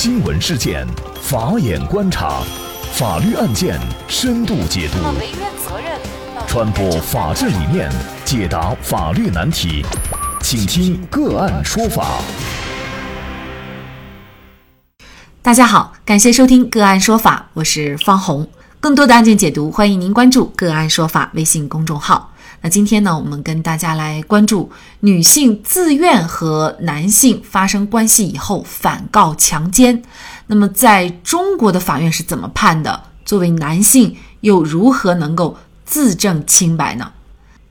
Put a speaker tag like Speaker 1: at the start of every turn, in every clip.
Speaker 1: 新闻事件，法眼观察，法律案件深度解读，传播法治理念，解答法律难题，请听个案说法。
Speaker 2: 大家好，感谢收听个案说法，我是方红。更多的案件解读，欢迎您关注个案说法微信公众号。那今天呢，我们跟大家来关注女性自愿和男性发生关系以后反告强奸。那么，在中国的法院是怎么判的？作为男性又如何能够自证清白呢？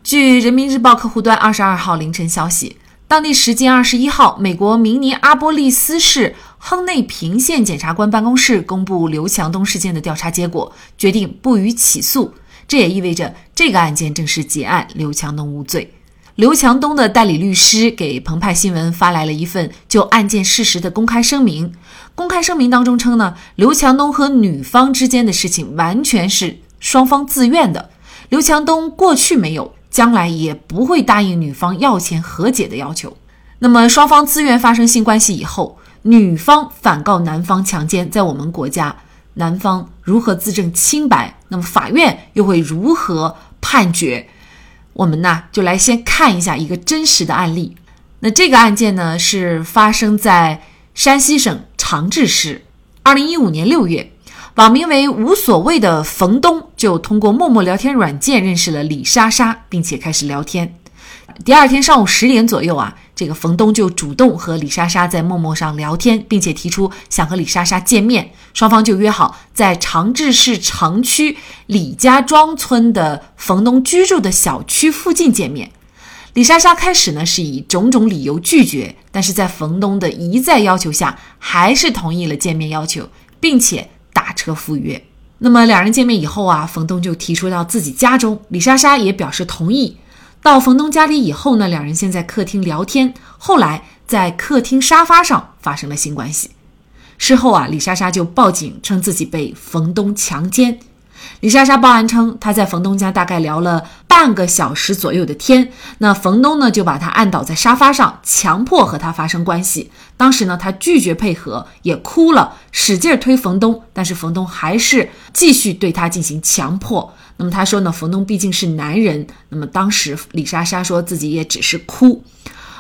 Speaker 2: 据人民日报客户端二十二号凌晨消息，当地时间二十一号，美国明尼阿波利斯市亨内平县检察官办公室公布刘强东事件的调查结果，决定不予起诉。这也意味着这个案件正式结案，刘强东无罪。刘强东的代理律师给澎湃新闻发来了一份就案件事实的公开声明。公开声明当中称呢，刘强东和女方之间的事情完全是双方自愿的。刘强东过去没有，将来也不会答应女方要钱和解的要求。那么双方自愿发生性关系以后，女方反告男方强奸，在我们国家。男方如何自证清白？那么法院又会如何判决？我们呢就来先看一下一个真实的案例。那这个案件呢是发生在山西省长治市。二零一五年六月，网名为“无所谓”的冯东就通过陌陌聊天软件认识了李莎莎，并且开始聊天。第二天上午十点左右啊。这个冯东就主动和李莎莎在陌陌上聊天，并且提出想和李莎莎见面，双方就约好在长治市城区李家庄村的冯东居住的小区附近见面。李莎莎开始呢是以种种理由拒绝，但是在冯东的一再要求下，还是同意了见面要求，并且打车赴约。那么两人见面以后啊，冯东就提出到自己家中，李莎莎也表示同意。到冯东家里以后呢，两人先在客厅聊天，后来在客厅沙发上发生了性关系。事后啊，李莎莎就报警称自己被冯东强奸。李莎莎报案称，她在冯东家大概聊了半个小时左右的天，那冯东呢就把她按倒在沙发上，强迫和她发生关系。当时呢，她拒绝配合，也哭了，使劲推冯东，但是冯东还是继续对她进行强迫。那么他说呢，冯东毕竟是男人。那么当时李莎莎说自己也只是哭，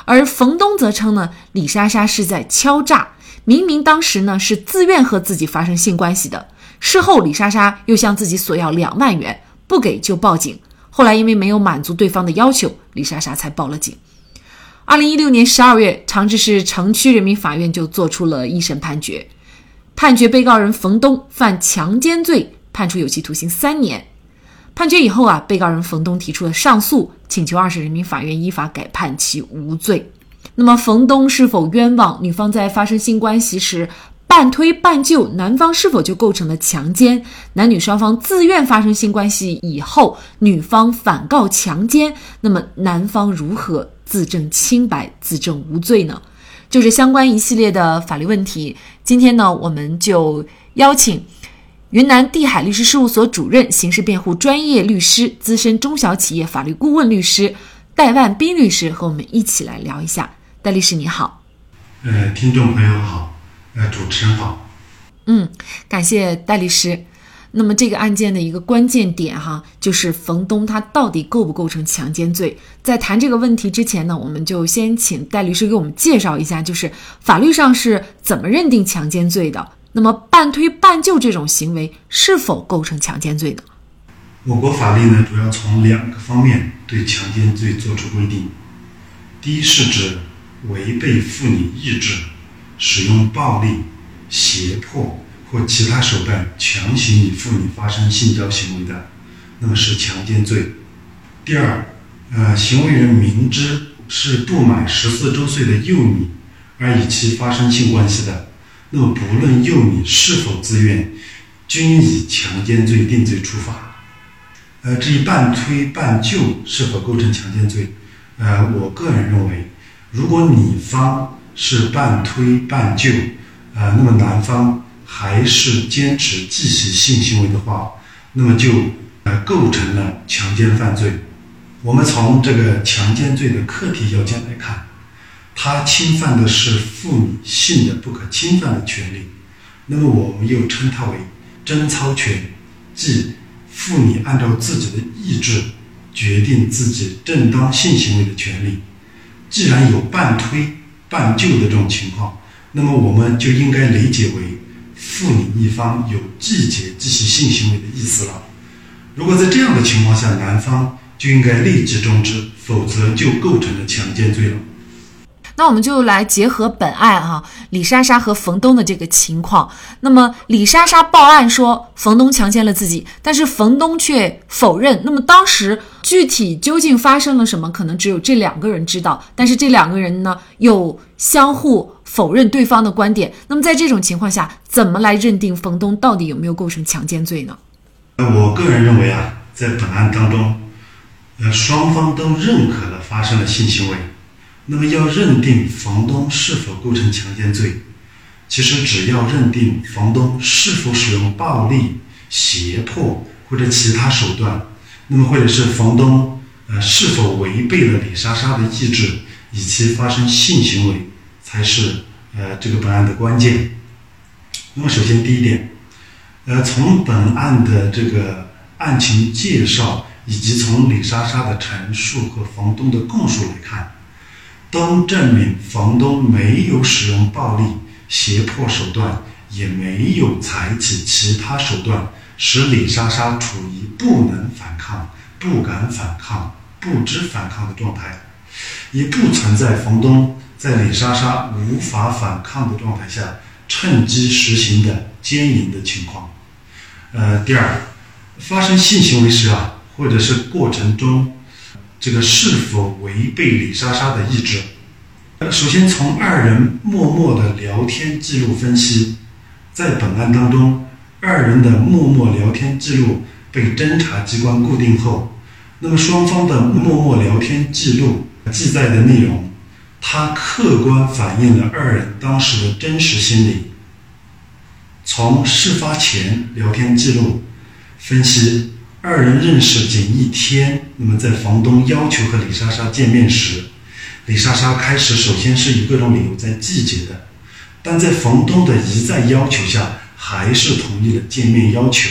Speaker 2: 而冯东则称呢，李莎莎是在敲诈，明明当时呢是自愿和自己发生性关系的。事后李莎莎又向自己索要两万元，不给就报警。后来因为没有满足对方的要求，李莎莎才报了警。二零一六年十二月，长治市城区人民法院就作出了一审判决，判决被告人冯东犯强奸罪，判处有期徒刑三年。判决以后啊，被告人冯东提出了上诉，请求二审人民法院依法改判其无罪。那么冯东是否冤枉？女方在发生性关系时半推半就，男方是否就构成了强奸？男女双方自愿发生性关系以后，女方反告强奸，那么男方如何自证清白、自证无罪呢？就是相关一系列的法律问题。今天呢，我们就邀请。云南地海律师事务所主任、刑事辩护专业律师、资深中小企业法律顾问律师戴万斌律师和我们一起来聊一下。戴律师你好，
Speaker 3: 呃，听众朋友好，呃，主持人好，
Speaker 2: 嗯，感谢戴律师。那么这个案件的一个关键点哈，就是冯东他到底构不构成强奸罪？在谈这个问题之前呢，我们就先请戴律师给我们介绍一下，就是法律上是怎么认定强奸罪的。那么半推半就这种行为是否构成强奸罪呢？
Speaker 3: 我国法律呢，主要从两个方面对强奸罪作出规定。第一是指违背妇女意志，使用暴力、胁迫或其他手段强行与妇女发生性交行为的，那么是强奸罪。第二，呃，行为人明知是不满十四周岁的幼女而与其发生性关系的。那么，不论幼女是否自愿，均以强奸罪定罪处罚。呃，至于半推半就是否构成强奸罪，呃，我个人认为，如果女方是半推半就，呃，那么男方还是坚持继续性行为的话，那么就呃构成了强奸犯罪。我们从这个强奸罪的客体要件来看。他侵犯的是妇女性的不可侵犯的权利，那么我们又称它为贞操权，即妇女按照自己的意志决定自己正当性行为的权利。既然有半推半就的这种情况，那么我们就应该理解为妇女一方有拒绝继续性行为的意思了。如果在这样的情况下，男方就应该立即终止，否则就构成了强奸罪了。
Speaker 2: 那我们就来结合本案哈，李莎莎和冯东的这个情况。那么李莎莎报案说冯东强奸了自己，但是冯东却否认。那么当时具体究竟发生了什么，可能只有这两个人知道。但是这两个人呢，又相互否认对方的观点。那么在这种情况下，怎么来认定冯东到底有没有构成强奸罪呢？
Speaker 3: 我个人认为啊，在本案当中，呃，双方都认可了发生了性行为。那么要认定房东是否构成强奸罪，其实只要认定房东是否使用暴力、胁迫或者其他手段，那么或者是房东呃是否违背了李莎莎的意志，以其发生性行为，才是呃这个本案的关键。那么首先第一点，呃从本案的这个案情介绍以及从李莎莎的陈述和房东的供述来看。都证明房东没有使用暴力、胁迫手段，也没有采取其他手段使李莎莎处于不能反抗、不敢反抗、不知反抗的状态，也不存在房东在李莎莎无法反抗的状态下趁机实行的奸淫的情况。呃，第二，发生性行为时啊，或者是过程中。这个是否违背李莎莎的意志？首先从二人默默的聊天记录分析，在本案当中，二人的默默聊天记录被侦查机关固定后，那么双方的默默聊天记录记载的内容，它客观反映了二人当时的真实心理。从事发前聊天记录分析。二人认识仅一天，那么在房东要求和李莎莎见面时，李莎莎开始首先是以各种理由在拒绝的，但在房东的一再要求下，还是同意了见面要求，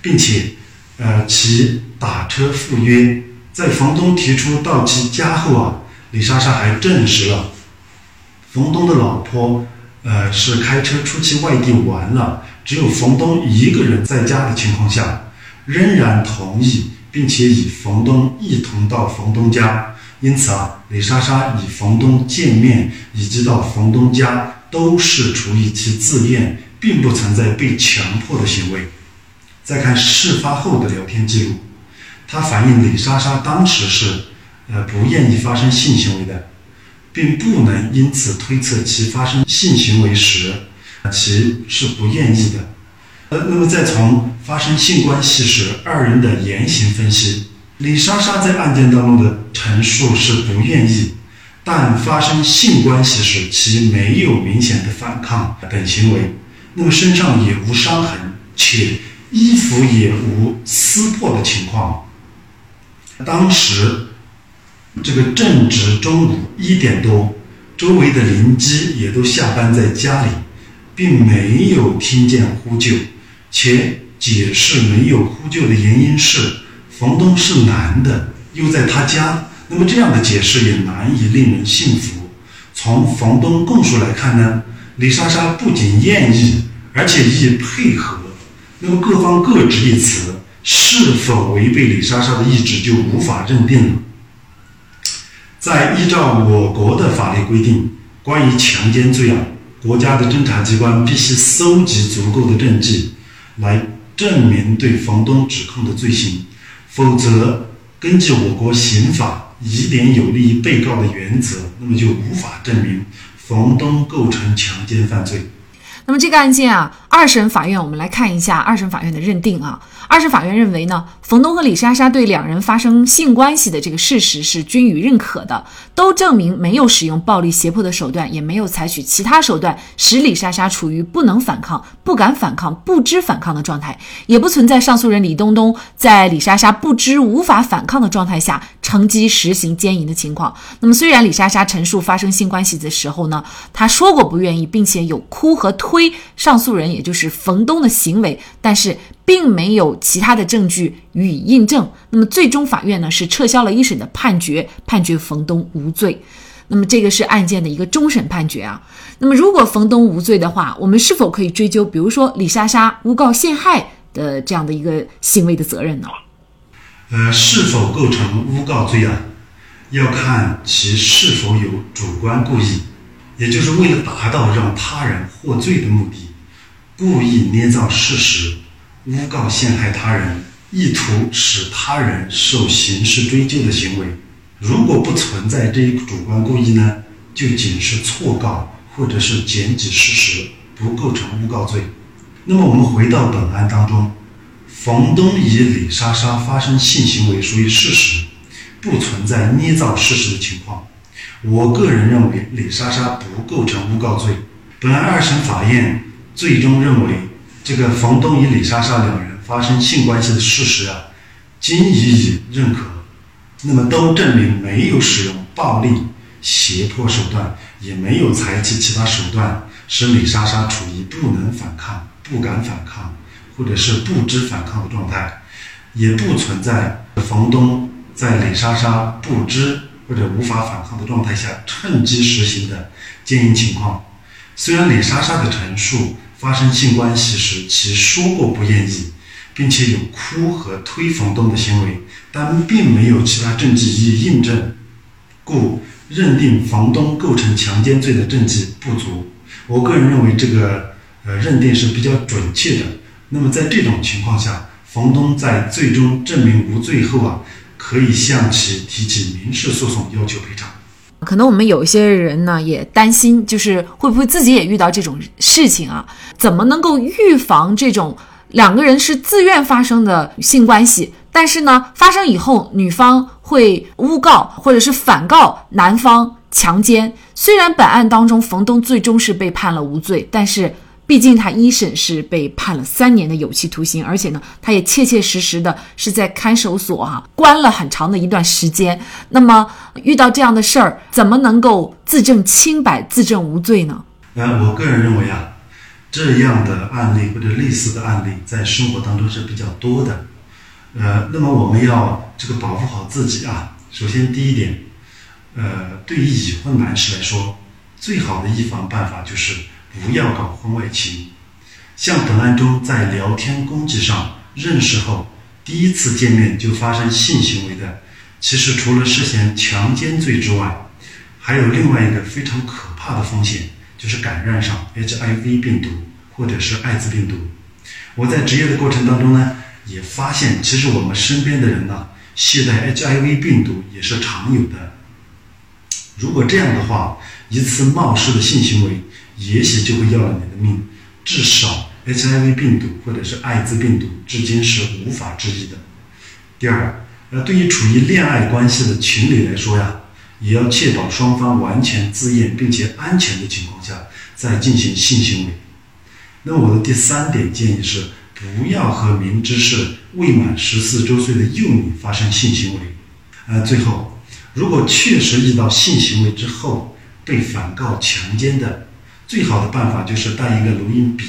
Speaker 3: 并且，呃，其打车赴约。在房东提出到其家后啊，李莎莎还证实了，房东的老婆，呃，是开车出去外地玩了，只有房东一个人在家的情况下。仍然同意，并且与房东一同到房东家，因此啊，李莎莎与房东见面以及到房东家都是出于其自愿，并不存在被强迫的行为。再看事发后的聊天记录，它反映李莎莎当时是呃不愿意发生性行为的，并不能因此推测其发生性行为时其是不愿意的。呃，那么再从发生性关系时二人的言行分析，李莎莎在案件当中的陈述是不愿意，但发生性关系时其没有明显的反抗等行为，那么身上也无伤痕，且衣服也无撕破的情况。当时这个正值中午一点多，周围的邻居也都下班在家里，并没有听见呼救。且解释没有呼救的原因是房东是男的，又在他家。那么这样的解释也难以令人信服。从房东供述来看呢，李莎莎不仅愿意，而且亦配合。那么各方各执一词，是否违背李莎莎的意志就无法认定了。在依照我国的法律规定，关于强奸罪啊，国家的侦查机关必须搜集足够的证据。来证明对房东指控的罪行，否则根据我国刑法疑点有利于被告的原则，那么就无法证明房东构成强奸犯罪。
Speaker 2: 那么这个案件啊，二审法院我们来看一下二审法院的认定啊。二审法院认为呢，冯东和李莎莎对两人发生性关系的这个事实是均予认可的，都证明没有使用暴力胁迫的手段，也没有采取其他手段使李莎莎处于不能反抗、不敢反抗、不知反抗的状态，也不存在上诉人李东东在李莎莎不知无法反抗的状态下乘机实行奸淫的情况。那么虽然李莎莎陈述发生性关系的时候呢，她说过不愿意，并且有哭和吐推上诉人，也就是冯东的行为，但是并没有其他的证据予以印证。那么最终法院呢是撤销了一审的判决，判决冯东无罪。那么这个是案件的一个终审判决啊。那么如果冯东无罪的话，我们是否可以追究，比如说李莎莎诬告陷害的这样的一个行为的责任呢？
Speaker 3: 呃，是否构成诬告罪案，要看其是否有主观故意，也就是为了达到让他人获罪的目的，故意捏造事实，诬告陷害他人，意图使他人受刑事追究的行为。如果不存在这一主观故意呢，就仅是错告或者是检举事实，不构成诬告罪。那么我们回到本案当中。房东与李莎莎发生性行为属于事实，不存在捏造事实的情况。我个人认为李莎莎不构成诬告罪。本案二审法院最终认为，这个房东与李莎莎两人发生性关系的事实啊，经予以认可。那么都证明没有使用暴力、胁迫手段，也没有采取其他手段使李莎莎处于不能反抗、不敢反抗。或者是不知反抗的状态，也不存在房东在李莎莎不知或者无法反抗的状态下趁机实行的奸淫情况。虽然李莎莎的陈述发生性关系时其说过不愿意，并且有哭和推冯东的行为，但并没有其他证据予以印证，故认定房东构成强奸罪的证据不足。我个人认为这个呃认定是比较准确的。那么在这种情况下，房东在最终证明无罪后啊，可以向其提起民事诉讼，要求赔偿。
Speaker 2: 可能我们有一些人呢也担心，就是会不会自己也遇到这种事情啊？怎么能够预防这种两个人是自愿发生的性关系，但是呢发生以后女方会诬告或者是反告男方强奸？虽然本案当中冯东最终是被判了无罪，但是。毕竟他一审是被判了三年的有期徒刑，而且呢，他也切切实实的是在看守所哈关了很长的一段时间。那么遇到这样的事儿，怎么能够自证清白、自证无罪呢？
Speaker 3: 呃，我个人认为啊，这样的案例或者类似的案例在生活当中是比较多的。呃，那么我们要这个保护好自己啊。首先第一点，呃，对于已婚男士来说，最好的预防办法就是。不要搞婚外情，像本案中在聊天工具上认识后，第一次见面就发生性行为的，其实除了涉嫌强奸罪之外，还有另外一个非常可怕的风险，就是感染上 HIV 病毒或者是艾滋病毒。我在执业的过程当中呢，也发现其实我们身边的人呢，携带 HIV 病毒也是常有的。如果这样的话，一次冒失的性行为。也许就会要了你的命，至少 HIV 病毒或者是艾滋病毒至今是无法治愈的。第二，呃，对于处于恋爱关系的情侣来说呀，也要确保双方完全自愿并且安全的情况下再进行性行为。那我的第三点建议是，不要和明知是未满十四周岁的幼女发生性行为。呃，最后，如果确实遇到性行为之后被反告强奸的，最好的办法就是带一个录音笔，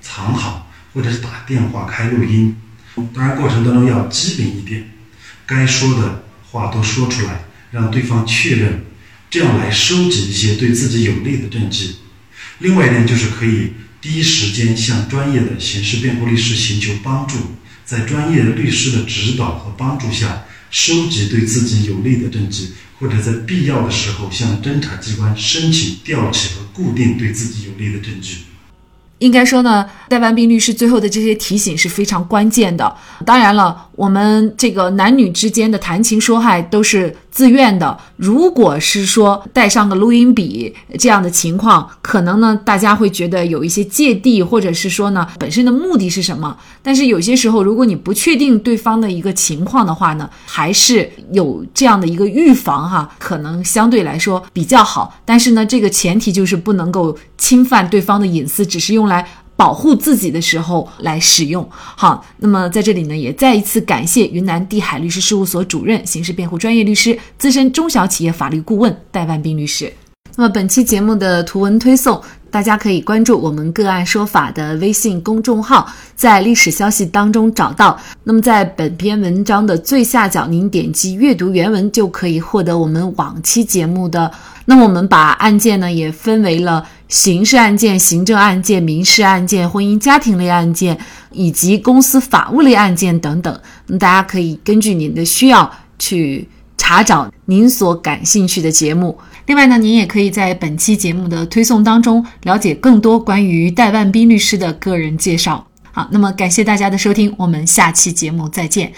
Speaker 3: 藏好，或者是打电话开录音。当然，过程当中要机灵一点，该说的话都说出来，让对方确认，这样来收集一些对自己有利的证据。另外一点就是可以第一时间向专业的刑事辩护律师寻求帮助，在专业的律师的指导和帮助下，收集对自己有利的证据。或者在必要的时候向侦查机关申请调取和固定对自己有利的证据。
Speaker 2: 应该说呢，戴万斌律师最后的这些提醒是非常关键的。当然了，我们这个男女之间的谈情说爱都是。自愿的，如果是说带上个录音笔这样的情况，可能呢大家会觉得有一些芥蒂，或者是说呢本身的目的是什么？但是有些时候，如果你不确定对方的一个情况的话呢，还是有这样的一个预防哈，可能相对来说比较好。但是呢，这个前提就是不能够侵犯对方的隐私，只是用来。保护自己的时候来使用。好，那么在这里呢，也再一次感谢云南地海律师事务所主任、刑事辩护专业律师、资深中小企业法律顾问戴万斌律师。那么本期节目的图文推送大家可以关注我们“个案说法”的微信公众号，在历史消息当中找到。那么在本篇文章的最下角，您点击阅读原文就可以获得我们往期节目的。那么我们把案件呢也分为了刑事案件、行政案件、民事案件、婚姻家庭类案件以及公司法务类案件等等。那大家可以根据您的需要去查找您所感兴趣的节目。另外呢，您也可以在本期节目的推送当中了解更多关于戴万斌律师的个人介绍。好，那么感谢大家的收听，我们下期节目再见。